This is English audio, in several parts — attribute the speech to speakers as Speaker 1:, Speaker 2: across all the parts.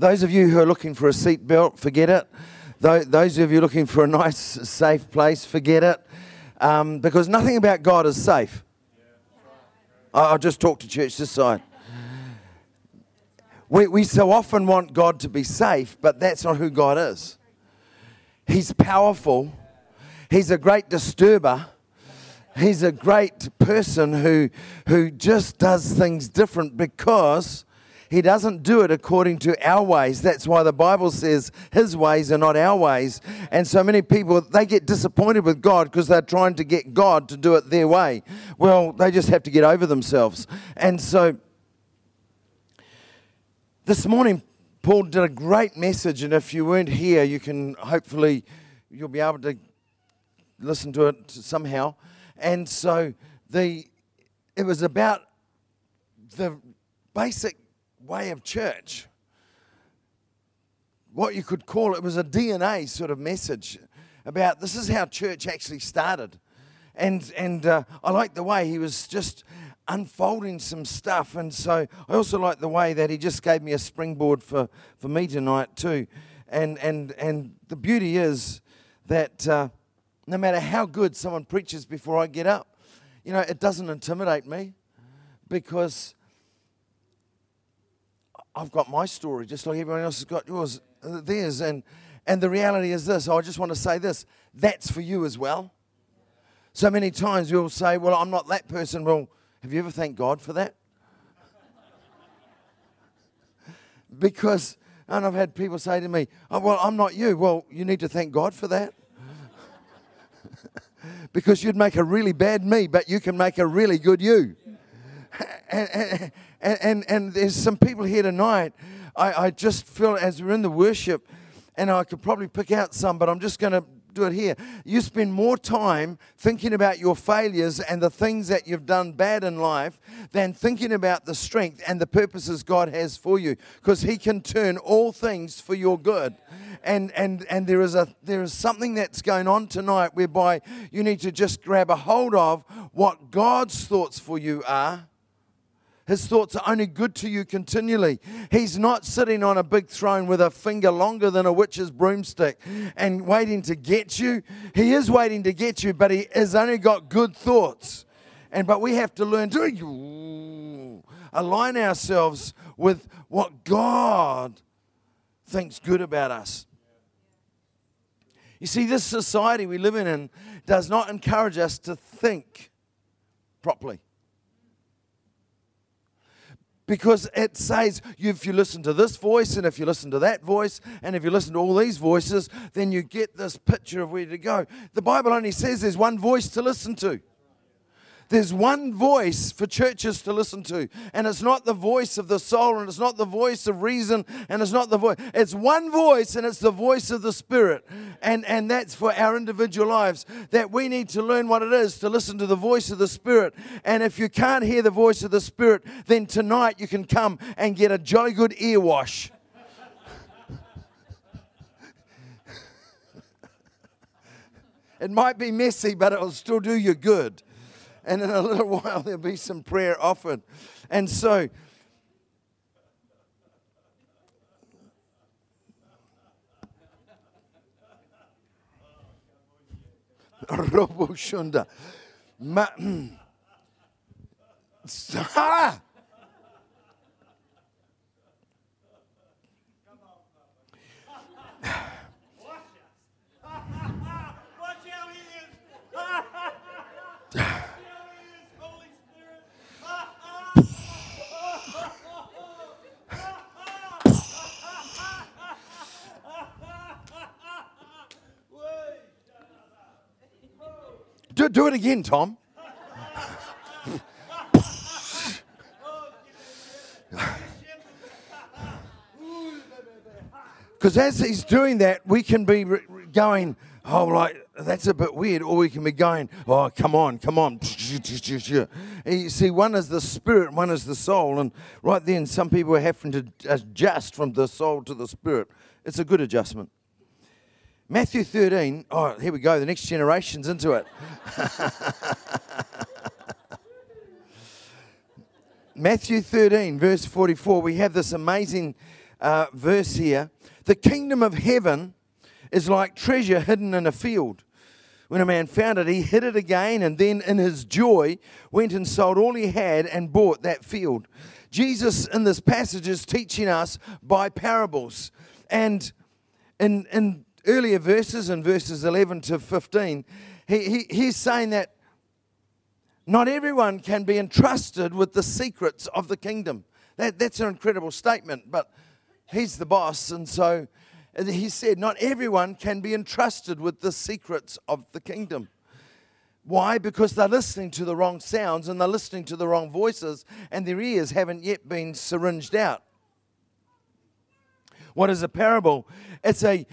Speaker 1: Those of you who are looking for a seat belt, forget it. Those of you looking for a nice, safe place, forget it. Um, because nothing about God is safe. I- I'll just talked to church this side. We, we so often want God to be safe, but that's not who God is. He's powerful, He's a great disturber. He's a great person who, who just does things different because he doesn't do it according to our ways. That's why the Bible says his ways are not our ways. And so many people, they get disappointed with God because they're trying to get God to do it their way. Well, they just have to get over themselves. And so this morning, Paul did a great message. And if you weren't here, you can hopefully, you'll be able to listen to it somehow. And so the it was about the basic way of church. What you could call it was a DNA sort of message about this is how church actually started. And and uh, I like the way he was just unfolding some stuff. And so I also like the way that he just gave me a springboard for, for me tonight too. And and and the beauty is that uh, no matter how good someone preaches before I get up, you know, it doesn't intimidate me because I've got my story just like everyone else has got yours, uh, theirs. And, and the reality is this I just want to say this that's for you as well. So many times we'll say, Well, I'm not that person. Well, have you ever thanked God for that? because, and I've had people say to me, oh, Well, I'm not you. Well, you need to thank God for that because you'd make a really bad me, but you can make a really good you. And, and, and there's some people here tonight. I, I just feel as we're in the worship, and I could probably pick out some, but I'm just going to do it here. You spend more time thinking about your failures and the things that you've done bad in life than thinking about the strength and the purposes God has for you because he can turn all things for your good. And and and there is a there is something that's going on tonight whereby you need to just grab a hold of what God's thoughts for you are. His thoughts are only good to you continually. He's not sitting on a big throne with a finger longer than a witch's broomstick and waiting to get you. He is waiting to get you, but he has only got good thoughts. And but we have to learn to align ourselves with what God thinks good about us. You see, this society we live in does not encourage us to think properly because it says if you listen to this voice and if you listen to that voice and if you listen to all these voices, then you get this picture of where to go. The Bible only says there's one voice to listen to. There's one voice for churches to listen to, and it's not the voice of the soul, and it's not the voice of reason, and it's not the voice. It's one voice, and it's the voice of the Spirit. And, and that's for our individual lives that we need to learn what it is to listen to the voice of the Spirit. And if you can't hear the voice of the Spirit, then tonight you can come and get a jolly good ear wash. it might be messy, but it'll still do you good and in a little while there'll be some prayer offered. And so, Robo Shunda. Ma- ah! Do, do it again, Tom. Because as he's doing that, we can be re- going, oh, like, that's a bit weird. Or we can be going, oh, come on, come on. You see, one is the spirit, one is the soul. And right then, some people are having to adjust from the soul to the spirit. It's a good adjustment. Matthew 13, oh, here we go. The next generation's into it. Matthew 13, verse 44, we have this amazing uh, verse here. The kingdom of heaven is like treasure hidden in a field. When a man found it, he hid it again, and then in his joy went and sold all he had and bought that field. Jesus in this passage is teaching us by parables. And in, in earlier verses, in verses 11 to 15, he, he, he's saying that not everyone can be entrusted with the secrets of the kingdom. That, that's an incredible statement, but he's the boss, and so he said, Not everyone can be entrusted with the secrets of the kingdom. Why? Because they're listening to the wrong sounds and they're listening to the wrong voices, and their ears haven't yet been syringed out. What is a parable? It's a,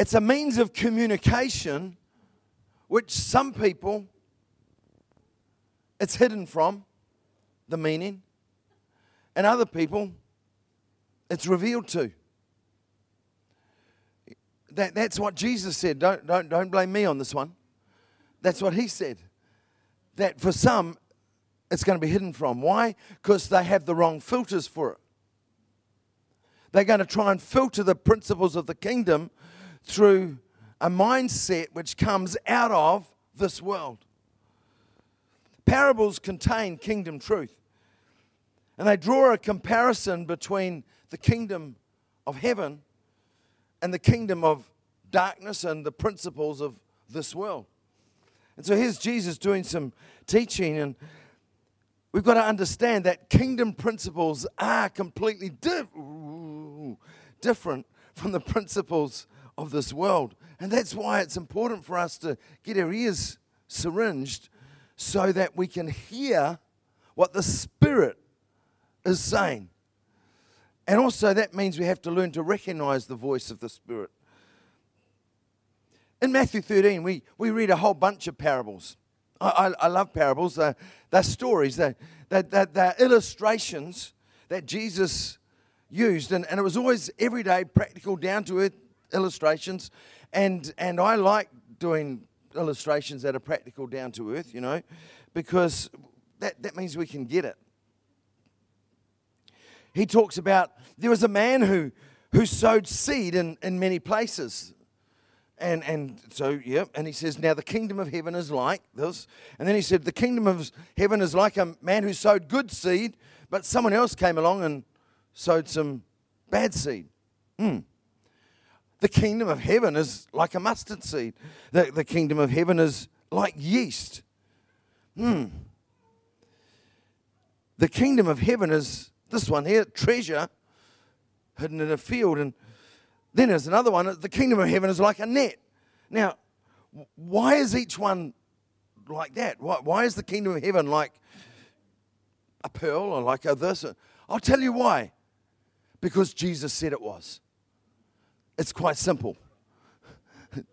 Speaker 1: it's a means of communication which some people, it's hidden from the meaning, and other people, it's revealed to. That, that's what Jesus said. Don't, don't, don't blame me on this one. That's what he said. That for some, it's going to be hidden from. Why? Because they have the wrong filters for it. They're going to try and filter the principles of the kingdom through a mindset which comes out of this world. Parables contain kingdom truth. And they draw a comparison between the kingdom of heaven and the kingdom of darkness and the principles of this world. And so here's Jesus doing some teaching, and we've got to understand that kingdom principles are completely di- different from the principles of this world. And that's why it's important for us to get our ears syringed so that we can hear what the Spirit is saying. And also, that means we have to learn to recognize the voice of the Spirit. In Matthew 13, we, we read a whole bunch of parables. I, I, I love parables. They're, they're stories, they're, they're, they're, illustrations that Jesus used. And, and it was always everyday, practical, down to earth illustrations. And, and I like doing illustrations that are practical, down to earth, you know, because that, that means we can get it he talks about there was a man who, who sowed seed in, in many places. And, and so, yeah, and he says, Now the kingdom of heaven is like this. And then he said, The kingdom of heaven is like a man who sowed good seed, but someone else came along and sowed some bad seed. Hmm. The kingdom of heaven is like a mustard seed. The, the kingdom of heaven is like yeast. Hmm. The kingdom of heaven is this one here, treasure hidden in a field. And then there's another one, the kingdom of heaven is like a net. Now, why is each one like that? Why, why is the kingdom of heaven like a pearl or like a this? I'll tell you why. Because Jesus said it was. It's quite simple.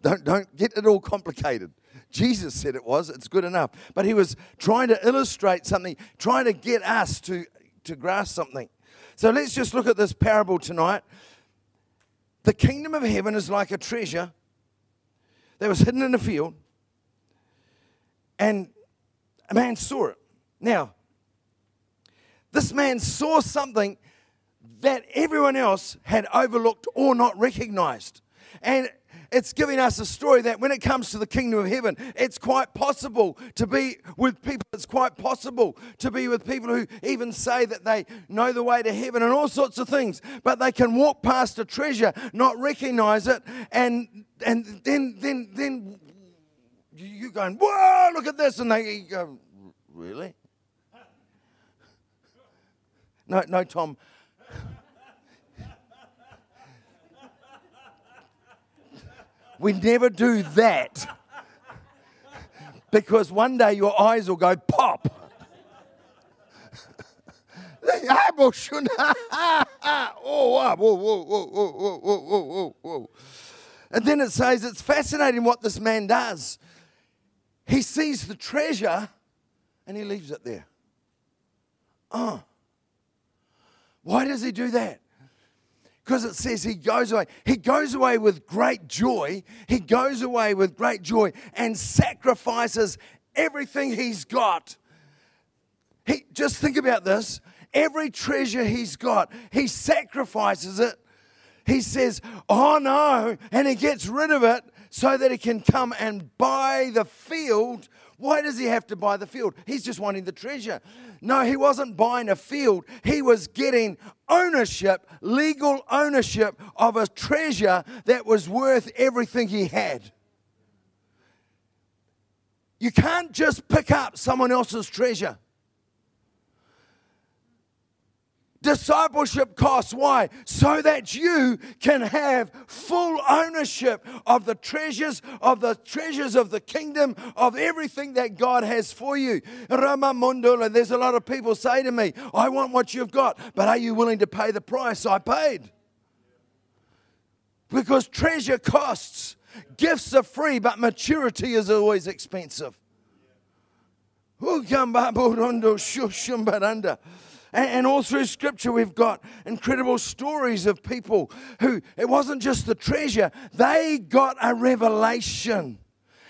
Speaker 1: Don't, don't get it all complicated. Jesus said it was, it's good enough. But he was trying to illustrate something, trying to get us to to grasp something. So let's just look at this parable tonight. The kingdom of heaven is like a treasure that was hidden in a field, and a man saw it. Now, this man saw something that everyone else had overlooked or not recognized. And it's giving us a story that when it comes to the kingdom of heaven, it's quite possible to be with people. It's quite possible to be with people who even say that they know the way to heaven and all sorts of things, but they can walk past a treasure, not recognize it, and and then then then you going, whoa, look at this, and they go, really? No, no, Tom. We never do that. Because one day your eyes will go pop. And then it says it's fascinating what this man does. He sees the treasure and he leaves it there. Oh. Why does he do that? Because it says he goes away. He goes away with great joy. He goes away with great joy and sacrifices everything he's got. He, just think about this. Every treasure he's got, he sacrifices it he says, Oh no, and he gets rid of it so that he can come and buy the field. Why does he have to buy the field? He's just wanting the treasure. No, he wasn't buying a field. He was getting ownership, legal ownership of a treasure that was worth everything he had. You can't just pick up someone else's treasure. Discipleship costs. Why? So that you can have full ownership of the treasures, of the treasures of the kingdom, of everything that God has for you. Rama Mundula, there's a lot of people say to me, I want what you've got, but are you willing to pay the price I paid? Because treasure costs. Gifts are free, but maturity is always expensive. And, all through Scripture, we've got incredible stories of people who, it wasn't just the treasure, they got a revelation.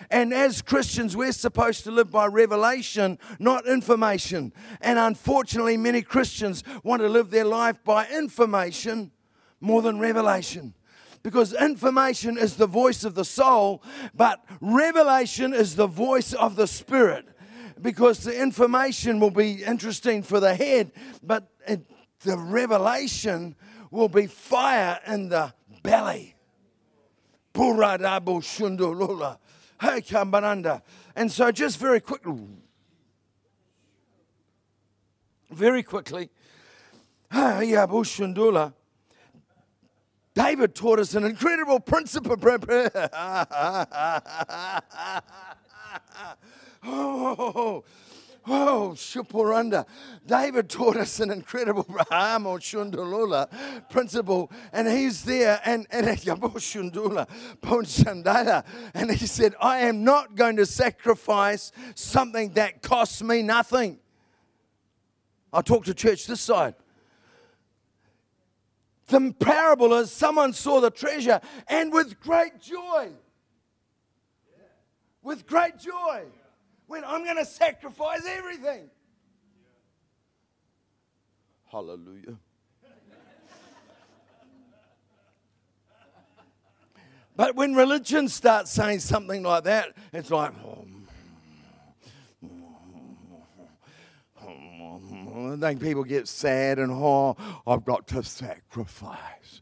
Speaker 1: And as Christians, we're supposed to live by revelation, not information. And unfortunately, many Christians want to live their life by information more than revelation because information is the voice of the soul, but revelation is the voice of the spirit. Because the information will be interesting for the head, but it, the revelation will be fire in the belly. And so, just very quickly, very quickly, David taught us an incredible principle. oh, oh, oh Shupuranda. David taught us an incredible Braham or Shundulula principle, and he's there, and and and he said, I am not going to sacrifice something that costs me nothing. I'll talk to church this side. The parable is someone saw the treasure and with great joy, with great joy, when I'm going to sacrifice everything. Hallelujah. But when religion starts saying something like that, it's like, oh, And then people get sad and, oh, I've got to sacrifice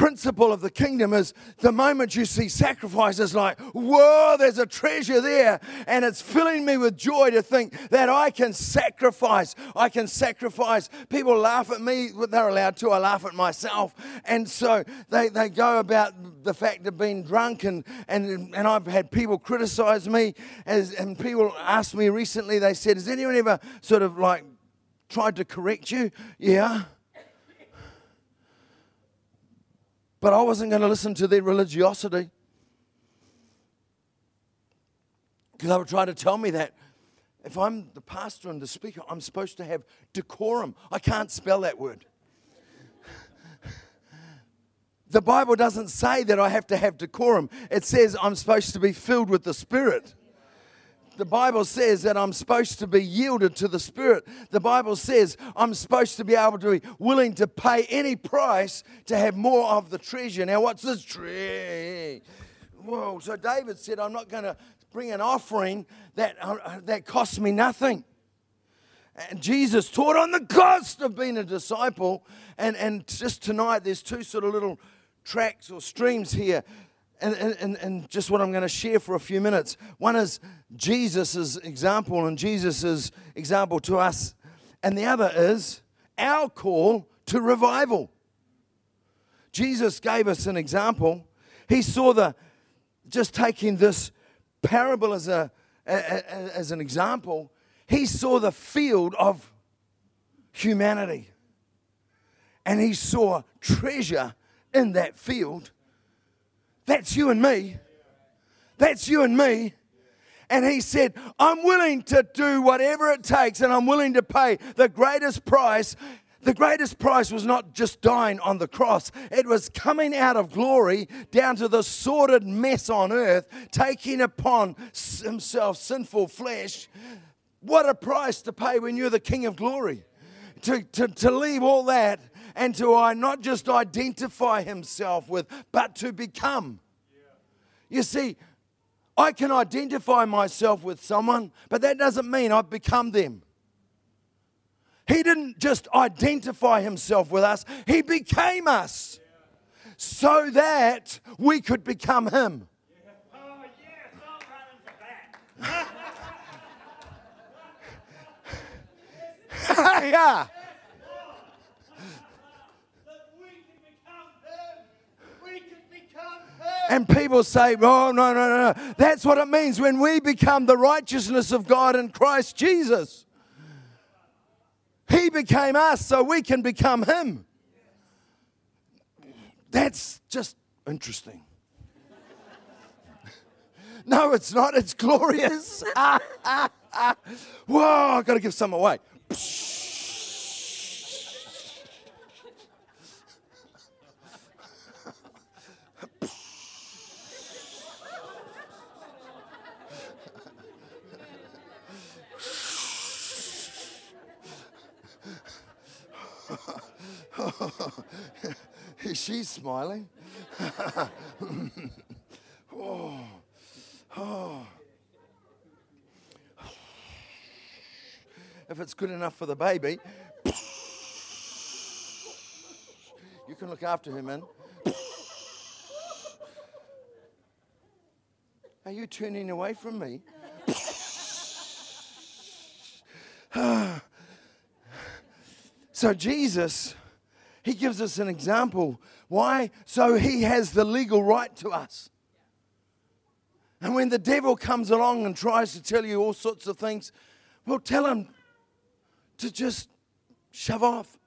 Speaker 1: principle of the kingdom is the moment you see sacrifice, it's like, whoa, there's a treasure there. And it's filling me with joy to think that I can sacrifice. I can sacrifice. People laugh at me, they're allowed to. I laugh at myself. And so they, they go about the fact of being drunk. And, and, and I've had people criticize me. As, and people asked me recently, they said, Has anyone ever sort of like tried to correct you? Yeah. But I wasn't going to listen to their religiosity. Because they were trying to tell me that if I'm the pastor and the speaker, I'm supposed to have decorum. I can't spell that word. the Bible doesn't say that I have to have decorum, it says I'm supposed to be filled with the Spirit the Bible says that I'm supposed to be yielded to the Spirit. The Bible says I'm supposed to be able to be willing to pay any price to have more of the treasure. Now, what's this tree? Whoa. So David said, I'm not going to bring an offering that, uh, that costs me nothing. And Jesus taught on the cost of being a disciple. And, and just tonight, there's two sort of little tracks or streams here and, and, and just what I'm going to share for a few minutes. One is Jesus' example and Jesus' example to us, and the other is our call to revival. Jesus gave us an example. He saw the, just taking this parable as, a, as an example, he saw the field of humanity. And he saw treasure in that field that's you and me. That's you and me. And he said, I'm willing to do whatever it takes and I'm willing to pay the greatest price. The greatest price was not just dying on the cross, it was coming out of glory down to the sordid mess on earth, taking upon himself sinful flesh. What a price to pay when you're the King of glory. To, to, to leave all that and to I not just identify himself with, but to become. You see, I can identify myself with someone, but that doesn't mean I've become them. He didn't just identify himself with us, he became us so that we could become him.
Speaker 2: Oh, yes, I'm running for that.
Speaker 1: yeah.
Speaker 2: That we can become him. We can become him.
Speaker 1: And people say, oh, no, no, no, no. That's what it means when we become the righteousness of God in Christ Jesus. He became us so we can become Him. That's just interesting. no, it's not. It's glorious. Whoa, I've got to give some away. She's smiling. oh, oh. If it's good enough for the baby, you can look after him, man. Are you turning away from me? so, Jesus he gives us an example. Why? So he has the legal right to us. And when the devil comes along and tries to tell you all sorts of things, well, tell him to just shove off.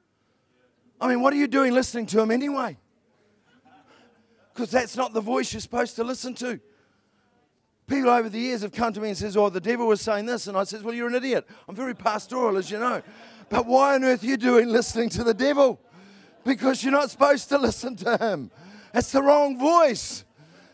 Speaker 1: I mean, what are you doing listening to him anyway? Because that's not the voice you're supposed to listen to. People over the years have come to me and says, "Oh, the devil was saying this," and I says, "Well, you're an idiot. I'm very pastoral, as you know, but why on earth are you doing listening to the devil?" Because you're not supposed to listen to him. It's the wrong voice.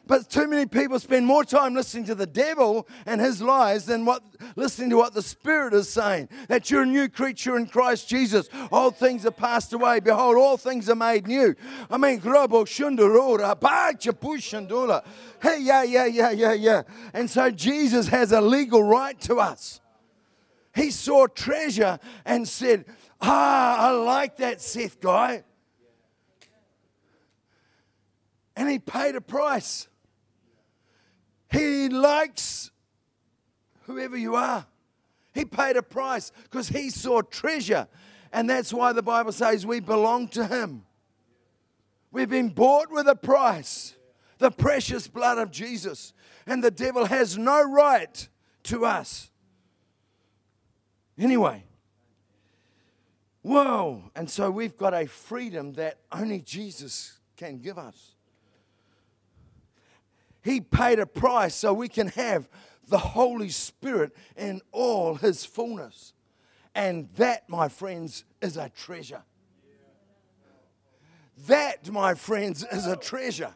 Speaker 1: But too many people spend more time listening to the devil and his lies than what listening to what the Spirit is saying. That you're a new creature in Christ Jesus. All things are passed away. Behold, all things are made new. I mean. Hey, yeah, yeah, yeah, yeah, yeah. And so Jesus has a legal right to us. He saw treasure and said, Ah, I like that Seth guy. And he paid a price. He likes whoever you are. He paid a price because he saw treasure. And that's why the Bible says we belong to him. We've been bought with a price the precious blood of Jesus. And the devil has no right to us. Anyway, whoa. And so we've got a freedom that only Jesus can give us. He paid a price so we can have the Holy Spirit in all His fullness. And that, my friends, is a treasure. That, my friends, is a treasure.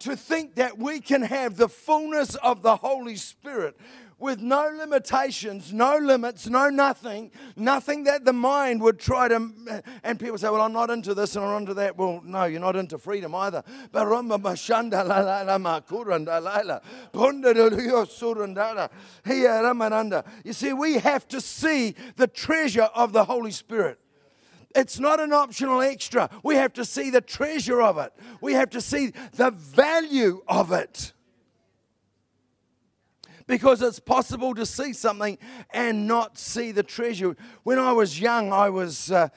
Speaker 1: To think that we can have the fullness of the Holy Spirit with no limitations, no limits, no nothing, nothing that the mind would try to. And people say, Well, I'm not into this and I'm into that. Well, no, you're not into freedom either. But. You see, we have to see the treasure of the Holy Spirit. It's not an optional extra. We have to see the treasure of it. We have to see the value of it because it's possible to see something and not see the treasure. When I was young, I was uh,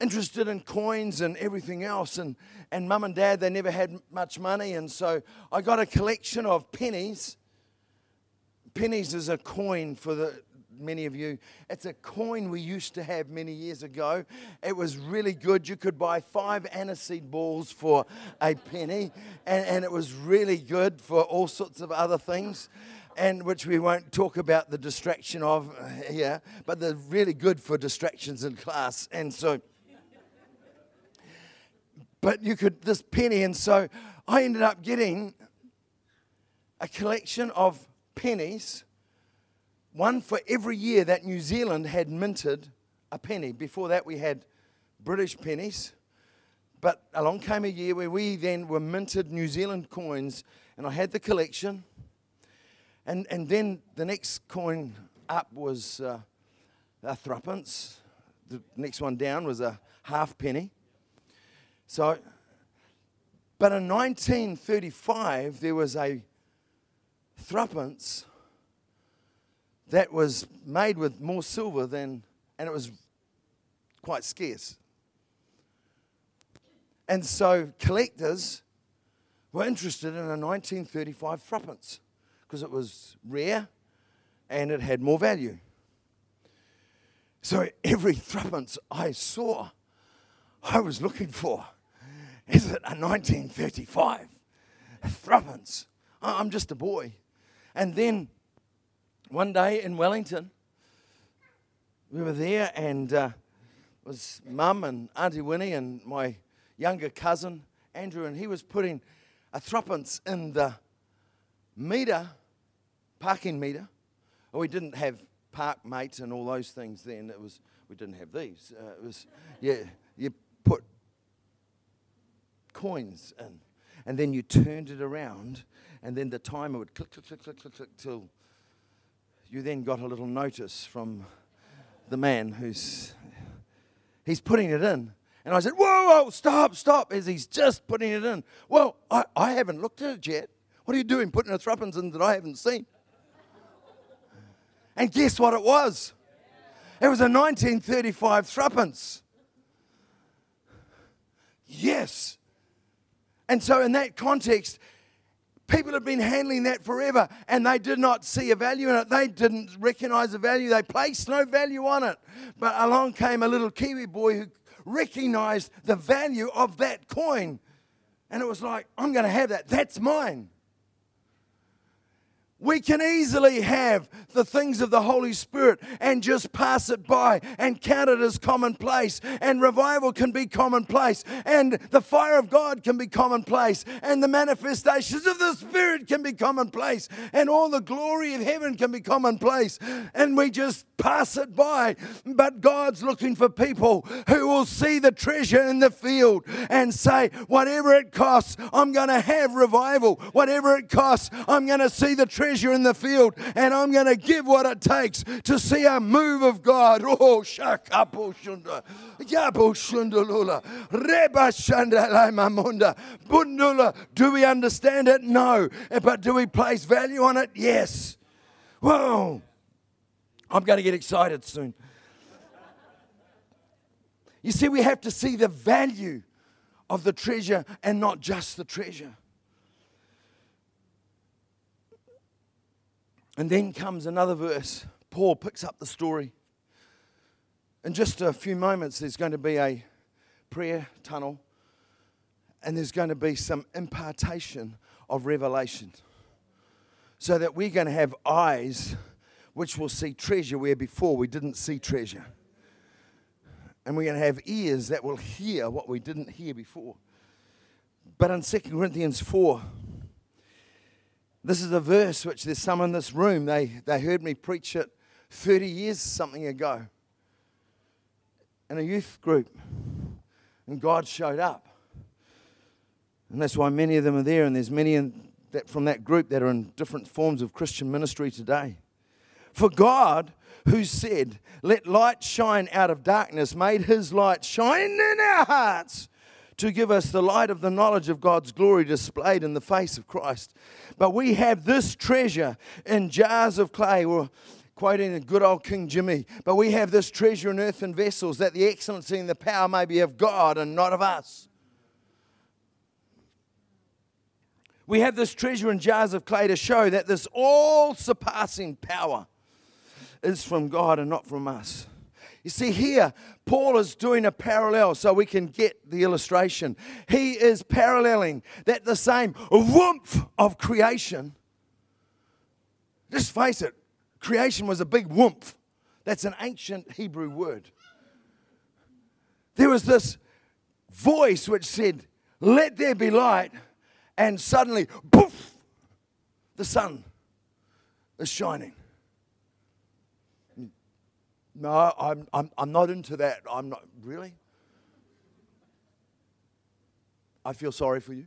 Speaker 1: interested in coins and everything else, and, and mum and dad, they never had much money, and so I got a collection of pennies. Pennies is a coin for the many of you. It's a coin we used to have many years ago. It was really good. You could buy five aniseed balls for a penny, and, and it was really good for all sorts of other things and which we won't talk about the distraction of uh, here, but they're really good for distractions in class. And so, but you could, this penny, and so I ended up getting a collection of pennies, one for every year that New Zealand had minted a penny. Before that, we had British pennies. But along came a year where we then were minted New Zealand coins, and I had the collection. And, and then the next coin up was uh, a threepence. The next one down was a halfpenny. So, but in 1935, there was a threepence that was made with more silver than, and it was quite scarce. And so collectors were interested in a 1935 threepence because it was rare and it had more value. So every threepence I saw, I was looking for. Is it a 1935 threepence? I'm just a boy. And then one day in Wellington, we were there and uh, was mum and Auntie Winnie and my younger cousin Andrew, and he was putting a threepence in the meter, parking meter. Oh, we didn't have park mates and all those things then. It was we didn't have these. Uh, it was yeah, you put coins in, and then you turned it around, and then the timer would click, click, click, click, click, click till you then got a little notice from the man who's he's putting it in. And I said, whoa, whoa, stop, stop, as he's just putting it in. Well, I, I haven't looked at it yet. What are you doing putting a threepence in that I haven't seen? And guess what it was? It was a 1935 threepence. Yes. And so, in that context, people have been handling that forever and they did not see a value in it. They didn't recognize the value. They placed no value on it. But along came a little Kiwi boy who recognized the value of that coin. And it was like, I'm going to have that. That's mine. We can easily have the things of the Holy Spirit and just pass it by and count it as commonplace. And revival can be commonplace. And the fire of God can be commonplace. And the manifestations of the Spirit can be commonplace. And all the glory of heaven can be commonplace. And we just pass it by. But God's looking for people who will see the treasure in the field and say, whatever it costs, I'm going to have revival. Whatever it costs, I'm going to see the treasure treasure in the field, and I'm going to give what it takes to see a move of God. Oh, shakapushunda, yabushundalula, rebashandalaimamunda, bundula. Do we understand it? No. But do we place value on it? Yes. Whoa. I'm going to get excited soon. You see, we have to see the value of the treasure and not just the treasure. And then comes another verse. Paul picks up the story. In just a few moments, there's going to be a prayer tunnel and there's going to be some impartation of revelation. So that we're going to have eyes which will see treasure where before we didn't see treasure. And we're going to have ears that will hear what we didn't hear before. But in 2 Corinthians 4, this is a verse which there's some in this room, they, they heard me preach it 30 years something ago in a youth group. And God showed up. And that's why many of them are there, and there's many in that, from that group that are in different forms of Christian ministry today. For God, who said, Let light shine out of darkness, made his light shine in our hearts to give us the light of the knowledge of God's glory displayed in the face of Christ. But we have this treasure in jars of clay, or quoting the good old King Jimmy, but we have this treasure in earthen vessels that the excellency and the power may be of God and not of us. We have this treasure in jars of clay to show that this all surpassing power is from God and not from us. You see, here, Paul is doing a parallel so we can get the illustration. He is paralleling that the same whoomph of creation. Just face it, creation was a big whoomph. That's an ancient Hebrew word. There was this voice which said, Let there be light, and suddenly, poof, the sun is shining. No, I'm, I'm, I'm not into that. I'm not. Really? I feel sorry for you.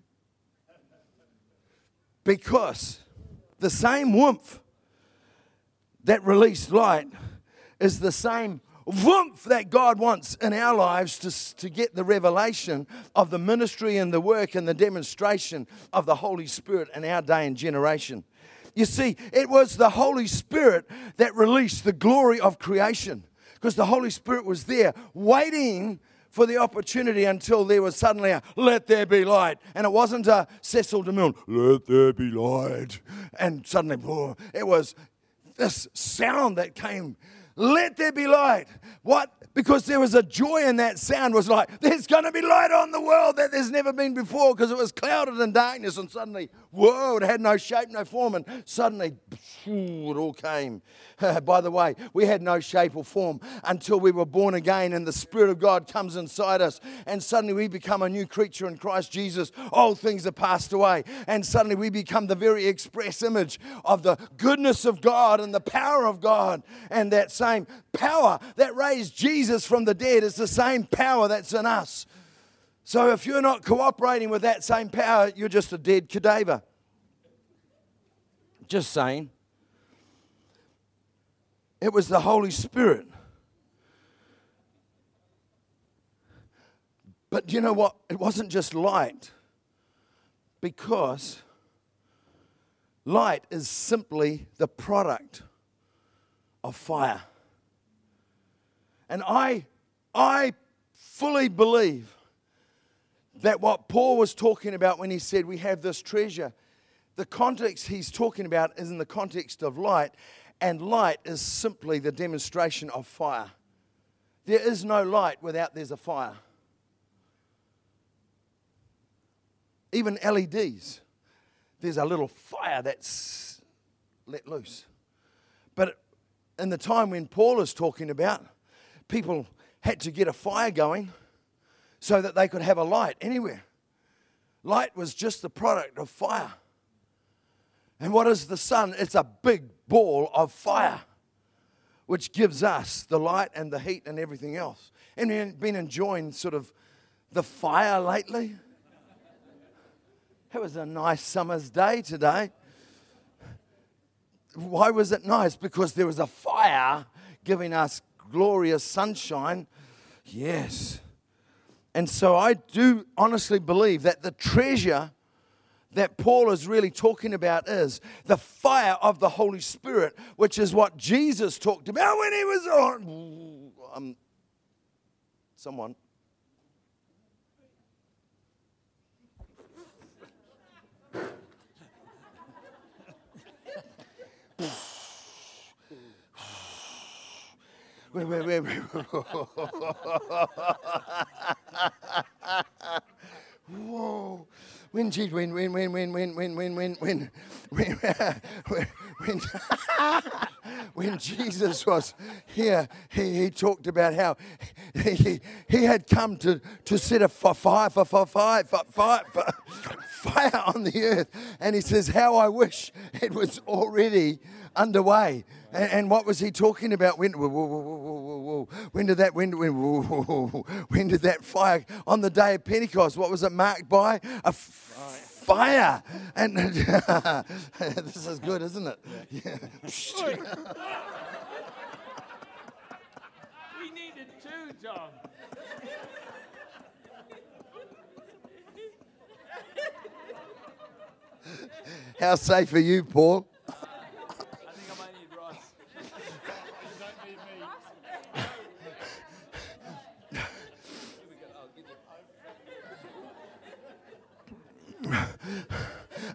Speaker 1: Because the same woomph that released light is the same woomph that God wants in our lives to, to get the revelation of the ministry and the work and the demonstration of the Holy Spirit in our day and generation. You see, it was the Holy Spirit that released the glory of creation because the Holy Spirit was there waiting for the opportunity until there was suddenly a let there be light. And it wasn't a Cecil DeMille, let there be light. And suddenly, it was this sound that came, let there be light. What? Because there was a joy in that sound, was like, there's going to be light on the world that there's never been before because it was clouded in darkness. And suddenly, whoa, it had no shape, no form. And suddenly, it all came. By the way, we had no shape or form until we were born again and the Spirit of God comes inside us. And suddenly we become a new creature in Christ Jesus. Old things are passed away. And suddenly we become the very express image of the goodness of God and the power of God. And that same power that raised Jesus from the dead is the same power that's in us. So if you're not cooperating with that same power, you're just a dead cadaver. Just saying. It was the Holy Spirit. But you know what? It wasn't just light, because light is simply the product of fire. And I, I fully believe that what Paul was talking about when he said we have this treasure, the context he's talking about is in the context of light, and light is simply the demonstration of fire. There is no light without there's a fire. Even LEDs, there's a little fire that's let loose. But in the time when Paul is talking about, people had to get a fire going so that they could have a light anywhere. Light was just the product of fire. And what is the sun? It's a big ball of fire, which gives us the light and the heat and everything else. And we've been enjoying sort of the fire lately. It was a nice summer's day today. Why was it nice? Because there was a fire giving us glorious sunshine. Yes. And so I do honestly believe that the treasure that Paul is really talking about is the fire of the Holy Spirit, which is what Jesus talked about when he was on. Um, someone. Wait, wait, wait, wait. Whoa when when when when when when when when when when when when, when Jesus was here, he, he talked about how he, he had come to, to set a fire, for fire, fire, fire, fire on the earth. And he says, How I wish it was already underway. And, and what was he talking about? When, whoa, whoa, whoa, when did that when, when, when did that fire on the day of Pentecost? What was it marked by? A fire. And this is good, isn't it? Yeah.
Speaker 2: we needed two, John.
Speaker 1: How safe are you, Paul?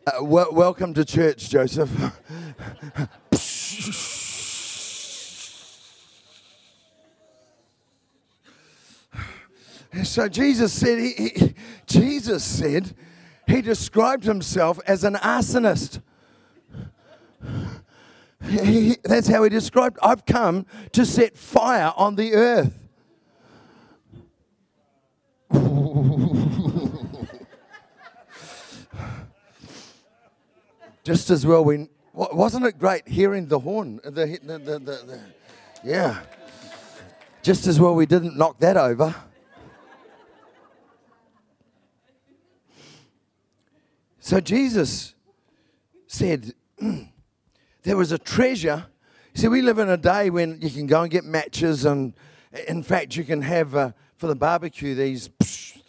Speaker 1: Uh, welcome to church, Joseph. so Jesus said, he, he, Jesus said, he described himself as an arsonist. He, that's how he described. I've come to set fire on the earth. Just as well, we wasn't it great hearing the horn? The, the, the, the, yeah. Just as well we didn't knock that over. So Jesus said, there was a treasure. See, we live in a day when you can go and get matches, and in fact, you can have uh, for the barbecue these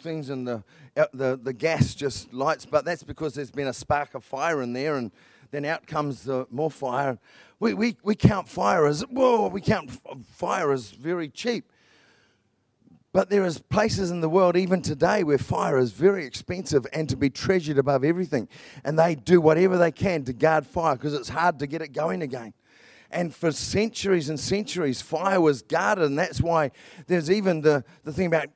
Speaker 1: things, in the, Uh, the the gas just lights. But that's because there's been a spark of fire in there, and then out comes the more fire. We, we, we count fire as whoa. We count fire as very cheap. But there is places in the world, even today, where fire is very expensive and to be treasured above everything. And they do whatever they can to guard fire because it's hard to get it going again. And for centuries and centuries, fire was guarded. And that's why there's even the, the thing about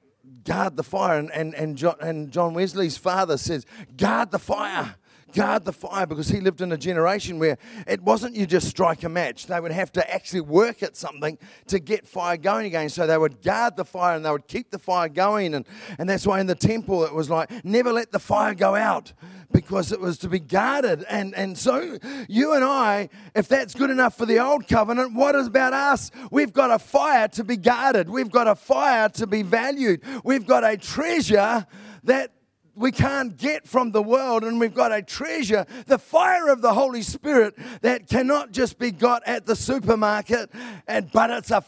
Speaker 1: guard the fire. And, and, and, John, and John Wesley's father says, guard the fire guard the fire because he lived in a generation where it wasn't you just strike a match. They would have to actually work at something to get fire going again. So they would guard the fire and they would keep the fire going. And, and that's why in the temple it was like, never let the fire go out because it was to be guarded. And, and so you and I, if that's good enough for the old covenant, what is about us? We've got a fire to be guarded, we've got a fire to be valued, we've got a treasure that we can't get from the world, and we've got a treasure, the fire of the Holy Spirit, that cannot just be got at the supermarket, and but it's a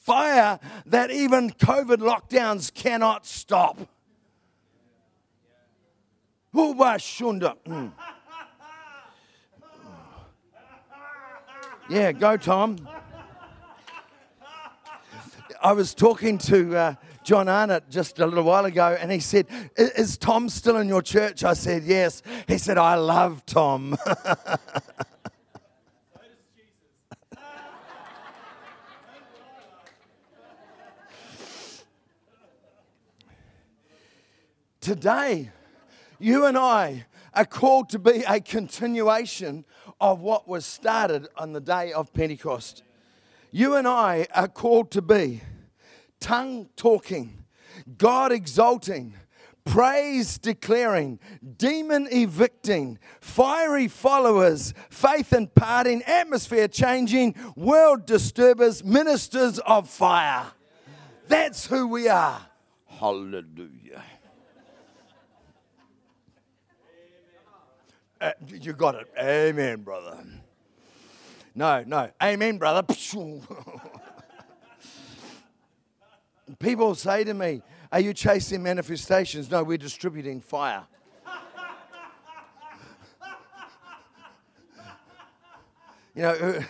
Speaker 1: fire that even COVID lockdowns cannot stop. Mm. Yeah, go, Tom. I was talking to. Uh, John Arnott just a little while ago, and he said, Is Tom still in your church? I said, Yes. He said, I love Tom. Today, you and I are called to be a continuation of what was started on the day of Pentecost. You and I are called to be tongue talking, God exalting, praise declaring, demon evicting, fiery followers, faith imparting, atmosphere changing, world disturbers, ministers of fire. That's who we are. Hallelujah. Uh, you got it. Amen, brother. No, no. Amen, brother. People say to me, Are you chasing manifestations? No, we're distributing fire. you know,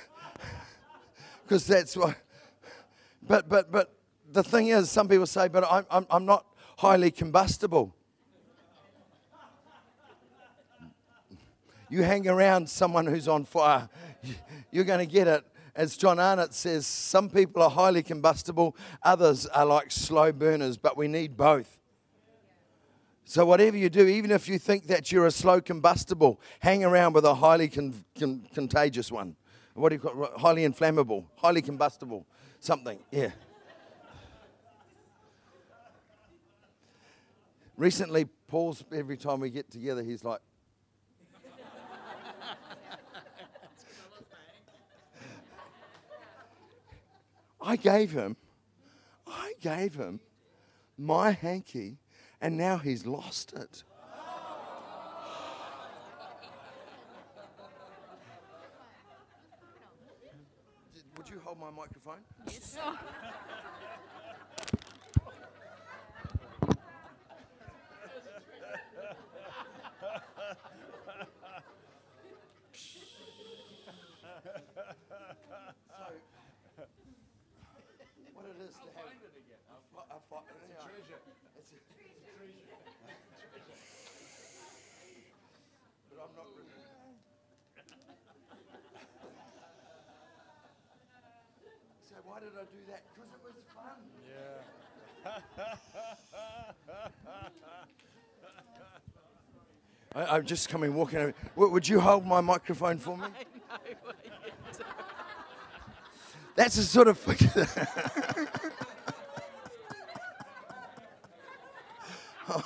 Speaker 1: because that's what. But, but, but the thing is, some people say, But I'm, I'm, I'm not highly combustible. You hang around someone who's on fire, you're going to get it as John Arnott says, some people are highly combustible, others are like slow burners, but we need both. So, whatever you do, even if you think that you're a slow combustible, hang around with a highly con- con- contagious one. What do you call it? Highly inflammable, highly combustible, something. Yeah. Recently, Paul's, every time we get together, he's like, I gave him, I gave him my hanky, and now he's lost it. Would you hold my microphone? Yes. why did I do that? Because it was fun. Yeah. I, am just coming walking over. Would you hold my microphone for me? That's a sort of. Oh.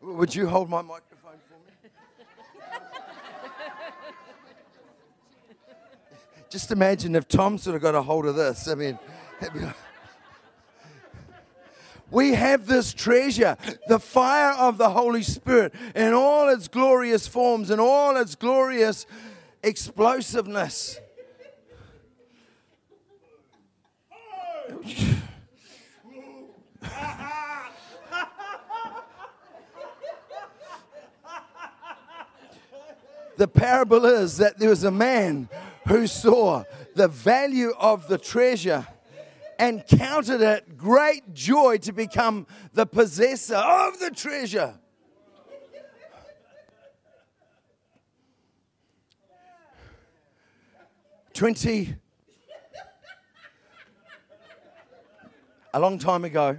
Speaker 1: Would you hold my microphone for me? Just imagine if Tom sort of got a hold of this. I mean, like- we have this treasure, the fire of the Holy Spirit, in all its glorious forms, and all its glorious explosiveness. The parable is that there was a man who saw the value of the treasure and counted it great joy to become the possessor of the treasure. Twenty, a long time ago,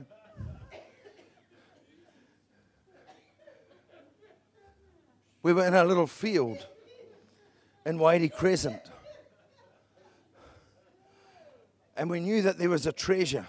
Speaker 1: we were in a little field in Wadey Crescent. And we knew that there was a treasure.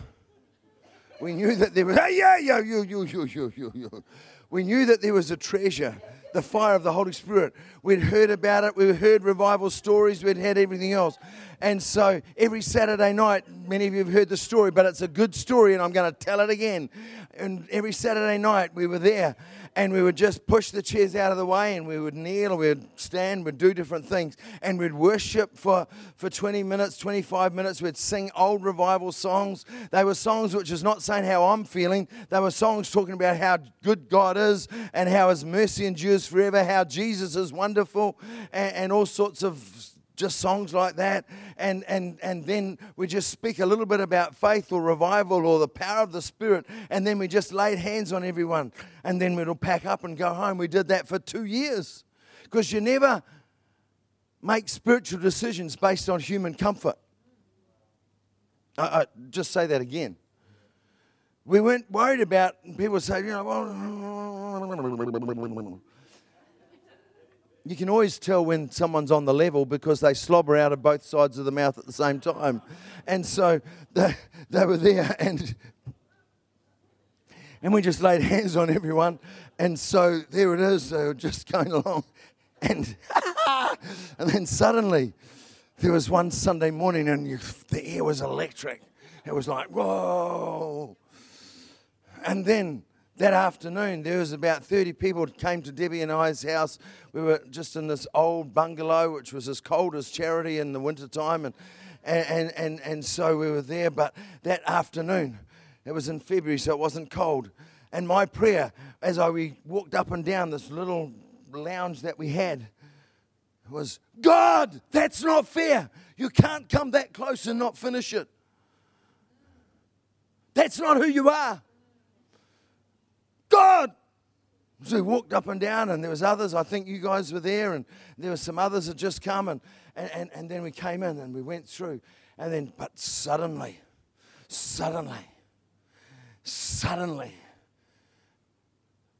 Speaker 1: We knew that there was, hey, yeah, yeah, you, you, you, you, you, you. We knew that there was a treasure, the fire of the Holy Spirit. We'd heard about it. We'd heard revival stories. We'd had everything else. And so every Saturday night, many of you have heard the story, but it's a good story, and I'm going to tell it again. And every Saturday night, we were there, and we would just push the chairs out of the way, and we would kneel, we'd stand, we'd do different things, and we'd worship for, for 20 minutes, 25 minutes. We'd sing old revival songs. They were songs which is not saying how I'm feeling, they were songs talking about how good God is, and how His mercy endures forever, how Jesus is wonderful, and, and all sorts of just songs like that. And and and then we just speak a little bit about faith or revival or the power of the spirit. And then we just laid hands on everyone. And then we'd all pack up and go home. We did that for two years. Because you never make spiritual decisions based on human comfort. I, I just say that again. We weren't worried about people say you know well you can always tell when someone's on the level because they slobber out of both sides of the mouth at the same time. And so they, they were there and and we just laid hands on everyone. And so there it is, they were just going along. And, and then suddenly there was one Sunday morning and you, the air was electric. It was like, whoa. And then that afternoon, there was about 30 people came to Debbie and I's house. We were just in this old bungalow, which was as cold as charity in the wintertime. And, and, and, and so we were there. But that afternoon, it was in February, so it wasn't cold. And my prayer, as I we walked up and down this little lounge that we had, was God, that's not fair. You can't come that close and not finish it. That's not who you are. God. So we walked up and down, and there was others. I think you guys were there, and there were some others that just come, and, and, and, and then we came in and we went through. And then, but suddenly, suddenly, suddenly,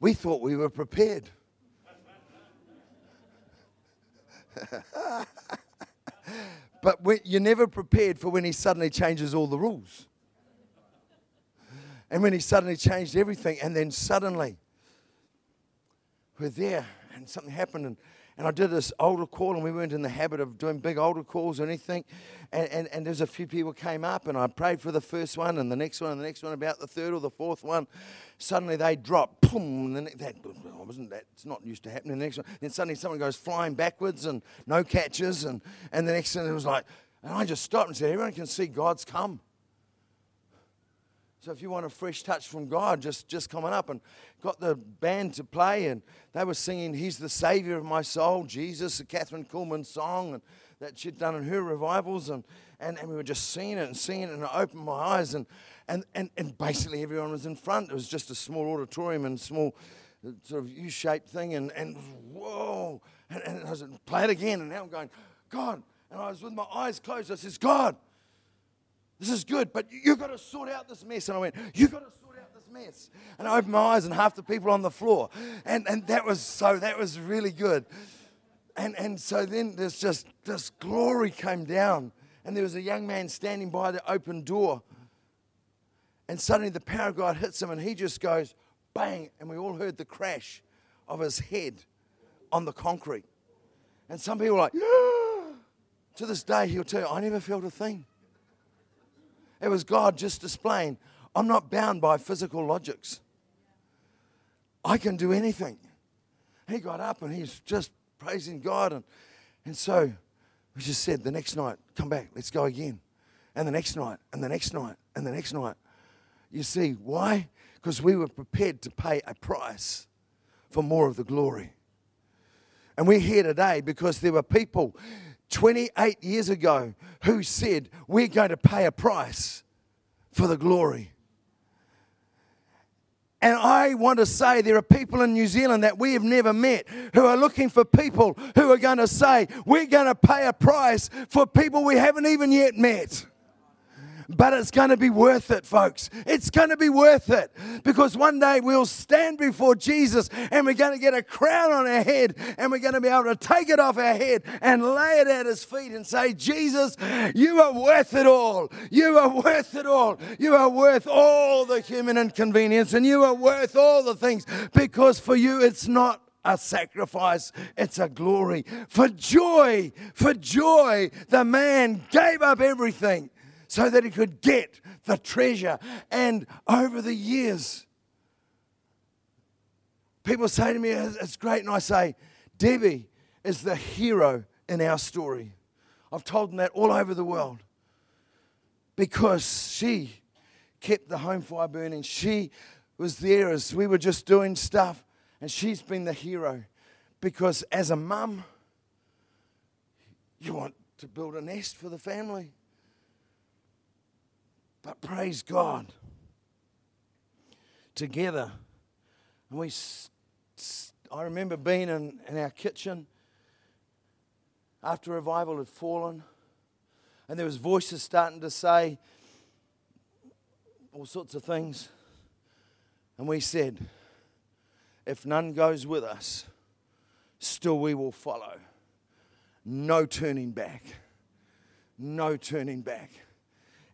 Speaker 1: we thought we were prepared. but you're never prepared for when he suddenly changes all the rules. And when he suddenly changed everything, and then suddenly we're there, and something happened, and, and I did this altar call, and we weren't in the habit of doing big altar calls or anything. And, and, and there's a few people came up, and I prayed for the first one, and the next one, and the next one, about the third or the fourth one. Suddenly they drop, boom, and then that wasn't that. It's not used to happening. The next one, then suddenly someone goes flying backwards, and no catches, and and the next thing it was like, and I just stopped and said, everyone can see God's come. So if you want a fresh touch from God, just just coming up and got the band to play, and they were singing "He's the Savior of my soul," Jesus, a Kathryn Kuhlman song, and that she'd done in her revivals, and, and and we were just seeing it and seeing it, and I opened my eyes, and and and and basically everyone was in front. It was just a small auditorium and small uh, sort of U-shaped thing, and and whoa, and, and I was play it again, and now I'm going, God, and I was with my eyes closed. I says, God. This is good, but you've got to sort out this mess. And I went, You've got to sort out this mess. And I opened my eyes, and half the people on the floor. And, and that was so, that was really good. And, and so then there's just this glory came down, and there was a young man standing by the open door. And suddenly the power of God hits him, and he just goes bang, and we all heard the crash of his head on the concrete. And some people were like, To this day, he'll tell you, I never felt a thing. It was God just displaying, I'm not bound by physical logics. I can do anything. He got up and he's just praising God. And, and so we just said, the next night, come back, let's go again. And the next night, and the next night, and the next night. You see, why? Because we were prepared to pay a price for more of the glory. And we're here today because there were people 28 years ago who said, We're going to pay a price for the glory. And I want to say there are people in New Zealand that we have never met who are looking for people who are going to say, We're going to pay a price for people we haven't even yet met. But it's going to be worth it, folks. It's going to be worth it because one day we'll stand before Jesus and we're going to get a crown on our head and we're going to be able to take it off our head and lay it at his feet and say, Jesus, you are worth it all. You are worth it all. You are worth all the human inconvenience and you are worth all the things because for you it's not a sacrifice, it's a glory. For joy, for joy, the man gave up everything so that he could get the treasure. And over the years, people say to me, It's great. And I say, Debbie is the hero in our story. I've told them that all over the world because she kept the home fire burning. She was there as we were just doing stuff, and she's been the hero because as a mum, you want to build a nest for the family. But praise God. Together. And we, I remember being in, in our kitchen after revival had fallen. And there was voices starting to say all sorts of things. And we said, if none goes with us, still we will follow. No turning back. No turning back.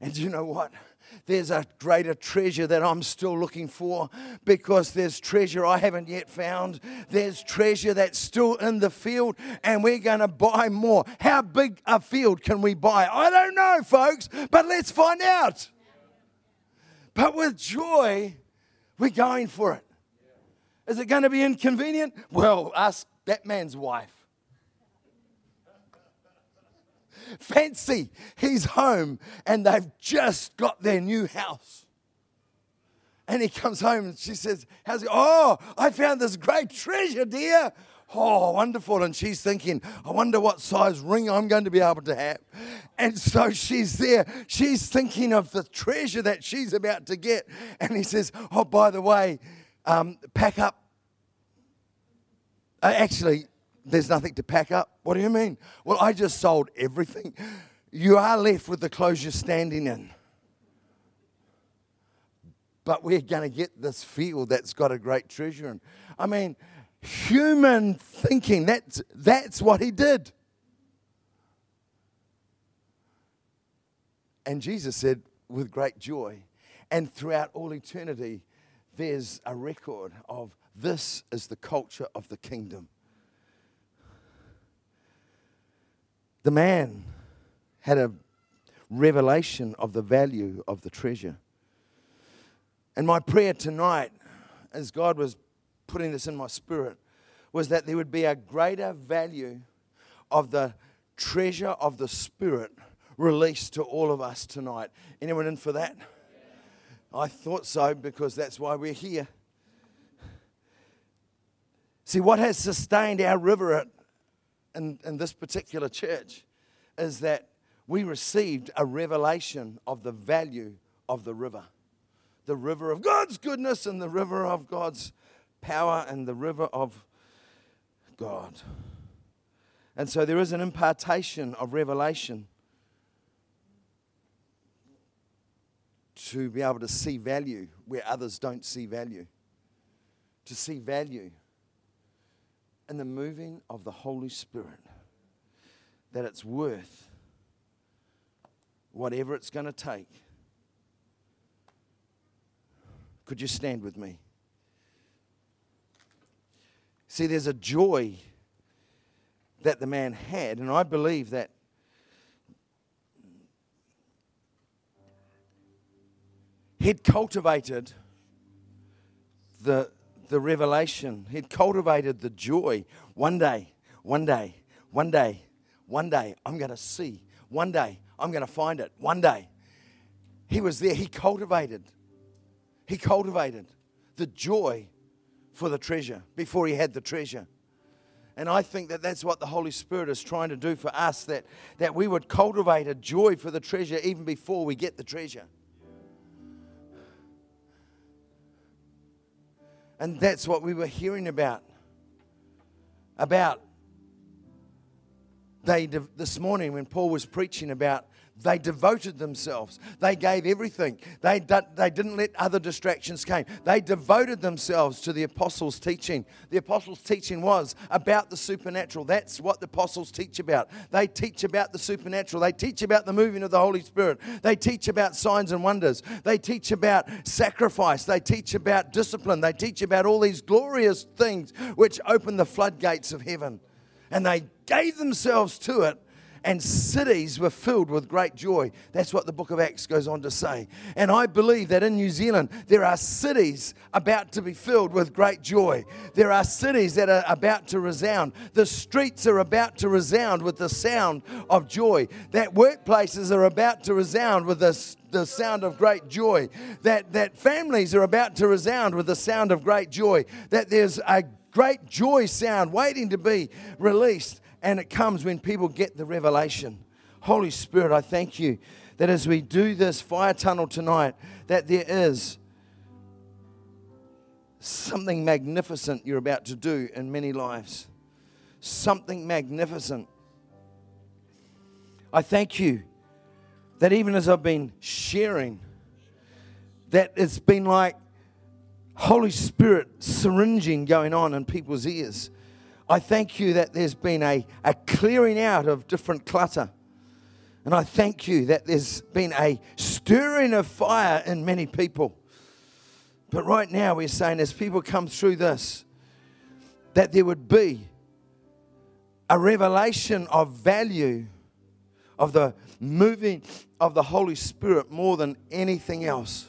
Speaker 1: And you know what? There's a greater treasure that I'm still looking for because there's treasure I haven't yet found. There's treasure that's still in the field, and we're going to buy more. How big a field can we buy? I don't know, folks, but let's find out. But with joy, we're going for it. Is it going to be inconvenient? Well, ask that man's wife. Fancy, he's home and they've just got their new house. And he comes home and she says, How's it? Oh, I found this great treasure, dear. Oh, wonderful. And she's thinking, I wonder what size ring I'm going to be able to have. And so she's there. She's thinking of the treasure that she's about to get. And he says, Oh, by the way, um, pack up. Uh, actually, there's nothing to pack up. What do you mean? Well, I just sold everything. You are left with the clothes you're standing in. But we're going to get this field that's got a great treasure in. I mean, human thinking, that's, that's what he did. And Jesus said, with great joy, and throughout all eternity, there's a record of this is the culture of the kingdom. The man had a revelation of the value of the treasure. And my prayer tonight, as God was putting this in my spirit, was that there would be a greater value of the treasure of the Spirit released to all of us tonight. Anyone in for that? I thought so because that's why we're here. See, what has sustained our river at in, in this particular church is that we received a revelation of the value of the river the river of God's goodness and the river of God's power and the river of God. And so there is an impartation of revelation to be able to see value where others don't see value. To see value in the moving of the Holy Spirit that it's worth whatever it's going to take. Could you stand with me? See, there's a joy that the man had, and I believe that he'd cultivated the the revelation, he'd cultivated the joy. One day, one day, one day, one day, I'm going to see. One day, I'm going to find it. One day. He was there. He cultivated. He cultivated the joy for the treasure before he had the treasure. And I think that that's what the Holy Spirit is trying to do for us that, that we would cultivate a joy for the treasure even before we get the treasure. And that's what we were hearing about. About they this morning when Paul was preaching about they devoted themselves. They gave everything. They, they didn't let other distractions come. They devoted themselves to the apostles' teaching. The apostles' teaching was about the supernatural. That's what the apostles teach about. They teach about the supernatural. They teach about the moving of the Holy Spirit. They teach about signs and wonders. They teach about sacrifice. They teach about discipline. They teach about all these glorious things which open the floodgates of heaven. And they gave themselves to it and cities were filled with great joy. That's what the book of Acts goes on to say. And I believe that in New Zealand, there are cities about to be filled with great joy. There are cities that are about to resound. The streets are about to resound with the sound of joy. That workplaces are about to resound with the the sound of great joy, that, that families are about to resound with the sound of great joy, that there's a great joy sound waiting to be released. And it comes when people get the revelation. Holy Spirit, I thank you that as we do this fire tunnel tonight, that there is something magnificent you're about to do in many lives. Something magnificent. I thank you that even as I've been sharing, that it's been like Holy Spirit syringing going on in people's ears I thank you that there's been a, a clearing out of different clutter. And I thank you that there's been a stirring of fire in many people. But right now, we're saying as people come through this, that there would be a revelation of value of the moving of the Holy Spirit more than anything else.